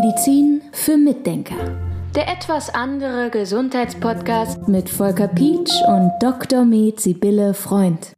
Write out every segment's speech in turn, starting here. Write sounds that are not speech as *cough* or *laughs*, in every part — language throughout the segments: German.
Medizin für Mitdenker. Der etwas andere Gesundheitspodcast mit Volker Pietsch und Dr. Med Sibylle Freund.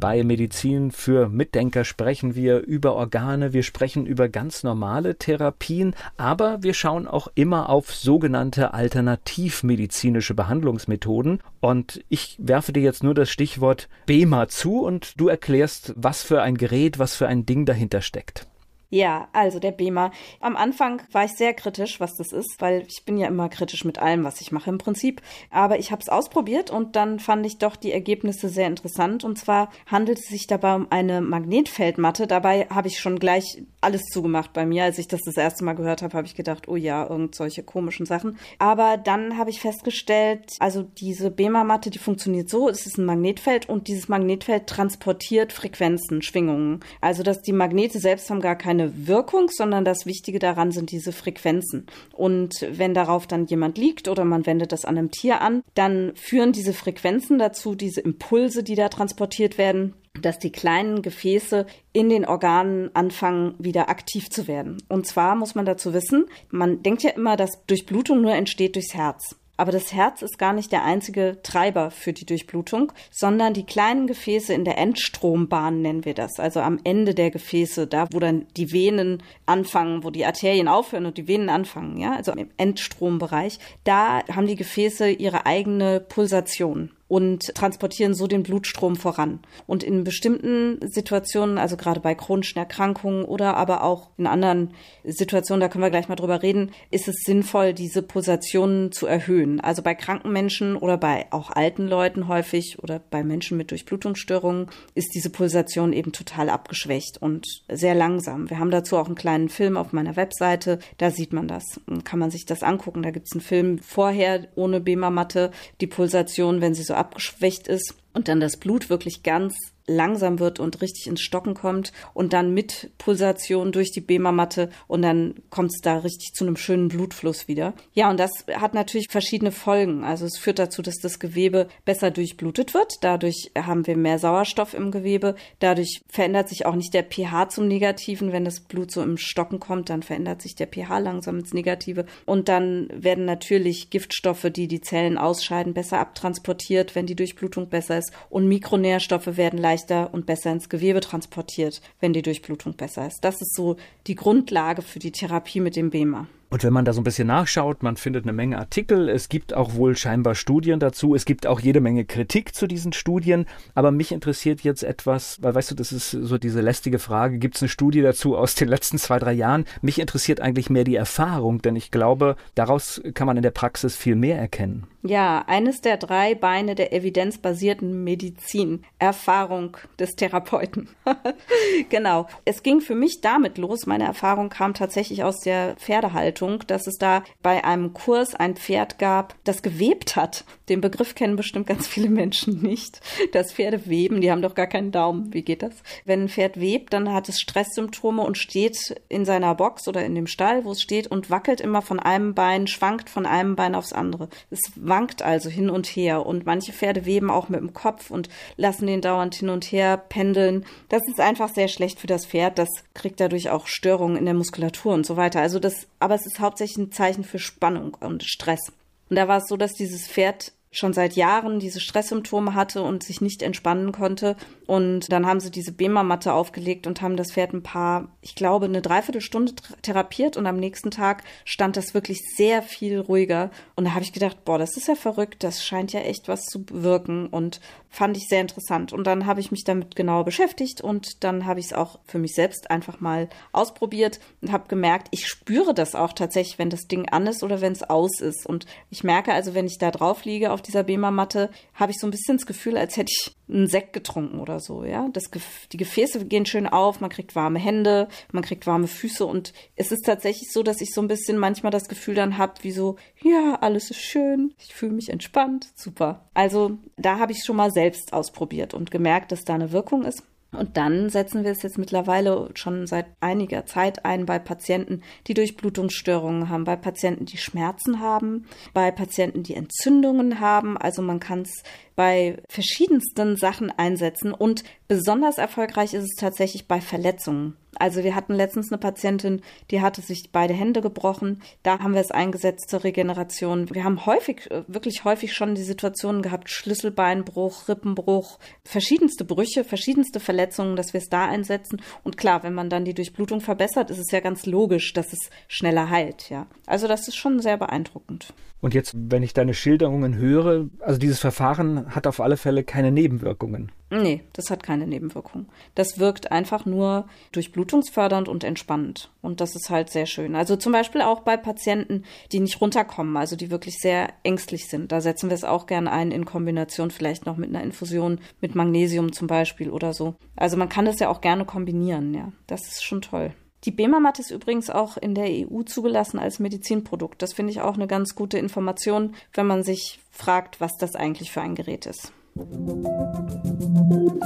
Bei Medizin für Mitdenker sprechen wir über Organe, wir sprechen über ganz normale Therapien, aber wir schauen auch immer auf sogenannte alternativmedizinische Behandlungsmethoden. Und ich werfe dir jetzt nur das Stichwort BEMA zu und du erklärst, was für ein Gerät, was für ein Ding dahinter steckt. Ja, also der BEMA. Am Anfang war ich sehr kritisch, was das ist, weil ich bin ja immer kritisch mit allem, was ich mache im Prinzip. Aber ich habe es ausprobiert und dann fand ich doch die Ergebnisse sehr interessant. Und zwar handelt es sich dabei um eine Magnetfeldmatte. Dabei habe ich schon gleich alles zugemacht bei mir. Als ich das das erste Mal gehört habe, habe ich gedacht, oh ja, irgend solche komischen Sachen. Aber dann habe ich festgestellt, also diese BEMA-Matte, die funktioniert so, es ist ein Magnetfeld und dieses Magnetfeld transportiert Frequenzen, Schwingungen. Also dass die Magnete selbst haben gar keine keine Wirkung, sondern das Wichtige daran sind diese Frequenzen. Und wenn darauf dann jemand liegt oder man wendet das an einem Tier an, dann führen diese Frequenzen dazu, diese Impulse, die da transportiert werden, dass die kleinen Gefäße in den Organen anfangen, wieder aktiv zu werden. Und zwar muss man dazu wissen, man denkt ja immer, dass Durchblutung nur entsteht durchs Herz. Aber das Herz ist gar nicht der einzige Treiber für die Durchblutung, sondern die kleinen Gefäße in der Endstrombahn nennen wir das. Also am Ende der Gefäße, da wo dann die Venen anfangen, wo die Arterien aufhören und die Venen anfangen, ja, also im Endstrombereich, da haben die Gefäße ihre eigene Pulsation und transportieren so den Blutstrom voran. Und in bestimmten Situationen, also gerade bei chronischen Erkrankungen oder aber auch in anderen Situationen, da können wir gleich mal drüber reden, ist es sinnvoll, diese Pulsationen zu erhöhen. Also bei kranken Menschen oder bei auch alten Leuten häufig oder bei Menschen mit Durchblutungsstörungen ist diese Pulsation eben total abgeschwächt und sehr langsam. Wir haben dazu auch einen kleinen Film auf meiner Webseite, da sieht man das. Kann man sich das angucken. Da gibt es einen Film vorher ohne BEMA-Matte, die Pulsation, wenn sie so abgeschwächt ist und dann das Blut wirklich ganz langsam wird und richtig ins Stocken kommt und dann mit Pulsation durch die Bema-Matte und dann kommt es da richtig zu einem schönen Blutfluss wieder. Ja, und das hat natürlich verschiedene Folgen. Also es führt dazu, dass das Gewebe besser durchblutet wird. Dadurch haben wir mehr Sauerstoff im Gewebe. Dadurch verändert sich auch nicht der pH zum Negativen. Wenn das Blut so im Stocken kommt, dann verändert sich der pH langsam ins Negative. Und dann werden natürlich Giftstoffe, die die Zellen ausscheiden, besser abtransportiert, wenn die Durchblutung besser ist. Und Mikronährstoffe werden leichter leichter und besser ins Gewebe transportiert, wenn die Durchblutung besser ist. Das ist so die Grundlage für die Therapie mit dem BEMA. Und wenn man da so ein bisschen nachschaut, man findet eine Menge Artikel, es gibt auch wohl scheinbar Studien dazu, es gibt auch jede Menge Kritik zu diesen Studien, aber mich interessiert jetzt etwas, weil weißt du, das ist so diese lästige Frage, gibt es eine Studie dazu aus den letzten zwei, drei Jahren? Mich interessiert eigentlich mehr die Erfahrung, denn ich glaube, daraus kann man in der Praxis viel mehr erkennen. Ja, eines der drei Beine der evidenzbasierten Medizin, Erfahrung des Therapeuten. *laughs* genau. Es ging für mich damit los, meine Erfahrung kam tatsächlich aus der Pferdehaltung Haltung, dass es da bei einem Kurs ein Pferd gab, das gewebt hat. Den Begriff kennen bestimmt ganz viele Menschen nicht. Das Pferde weben, die haben doch gar keinen Daumen. Wie geht das? Wenn ein Pferd webt, dann hat es Stresssymptome und steht in seiner Box oder in dem Stall, wo es steht und wackelt immer von einem Bein, schwankt von einem Bein aufs andere. Es wankt also hin und her und manche Pferde weben auch mit dem Kopf und lassen den dauernd hin und her pendeln. Das ist einfach sehr schlecht für das Pferd. Das kriegt dadurch auch Störungen in der Muskulatur und so weiter. Also das, aber es ist hauptsächlich ein Zeichen für Spannung und Stress. Und da war es so, dass dieses Pferd schon seit Jahren diese Stresssymptome hatte und sich nicht entspannen konnte. Und dann haben sie diese Bema-Matte aufgelegt und haben das Pferd ein paar, ich glaube, eine Dreiviertelstunde therapiert und am nächsten Tag stand das wirklich sehr viel ruhiger. Und da habe ich gedacht, boah, das ist ja verrückt, das scheint ja echt was zu bewirken und fand ich sehr interessant. Und dann habe ich mich damit genauer beschäftigt und dann habe ich es auch für mich selbst einfach mal ausprobiert und habe gemerkt, ich spüre das auch tatsächlich, wenn das Ding an ist oder wenn es aus ist. Und ich merke also, wenn ich da drauf liege auf dieser Bema-Matte, habe ich so ein bisschen das Gefühl, als hätte ich einen Sekt getrunken oder so, ja. Das, die Gefäße gehen schön auf, man kriegt warme Hände, man kriegt warme Füße und es ist tatsächlich so, dass ich so ein bisschen manchmal das Gefühl dann habe, wie so, ja, alles ist schön, ich fühle mich entspannt, super. Also da habe ich schon mal selbst ausprobiert und gemerkt, dass da eine Wirkung ist. Und dann setzen wir es jetzt mittlerweile schon seit einiger Zeit ein bei Patienten, die Durchblutungsstörungen haben, bei Patienten, die Schmerzen haben, bei Patienten, die Entzündungen haben. Also man kann es bei verschiedensten Sachen einsetzen und Besonders erfolgreich ist es tatsächlich bei Verletzungen. Also wir hatten letztens eine Patientin, die hatte sich beide Hände gebrochen. Da haben wir es eingesetzt zur Regeneration. Wir haben häufig, äh, wirklich häufig schon die Situationen gehabt, Schlüsselbeinbruch, Rippenbruch, verschiedenste Brüche, verschiedenste Verletzungen, dass wir es da einsetzen. Und klar, wenn man dann die Durchblutung verbessert, ist es ja ganz logisch, dass es schneller heilt, ja. Also das ist schon sehr beeindruckend. Und jetzt, wenn ich deine Schilderungen höre, also dieses Verfahren hat auf alle Fälle keine Nebenwirkungen. Nee, das hat keine Nebenwirkung. Das wirkt einfach nur durchblutungsfördernd und entspannend. Und das ist halt sehr schön. Also zum Beispiel auch bei Patienten, die nicht runterkommen, also die wirklich sehr ängstlich sind. Da setzen wir es auch gerne ein in Kombination vielleicht noch mit einer Infusion mit Magnesium zum Beispiel oder so. Also man kann das ja auch gerne kombinieren, ja. Das ist schon toll. Die BEMA-Matte ist übrigens auch in der EU zugelassen als Medizinprodukt. Das finde ich auch eine ganz gute Information, wenn man sich fragt, was das eigentlich für ein Gerät ist.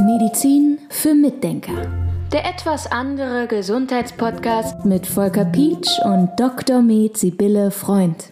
Medizin für Mitdenker. Der etwas andere Gesundheitspodcast mit Volker Pietsch und Dr. Med Sibylle Freund.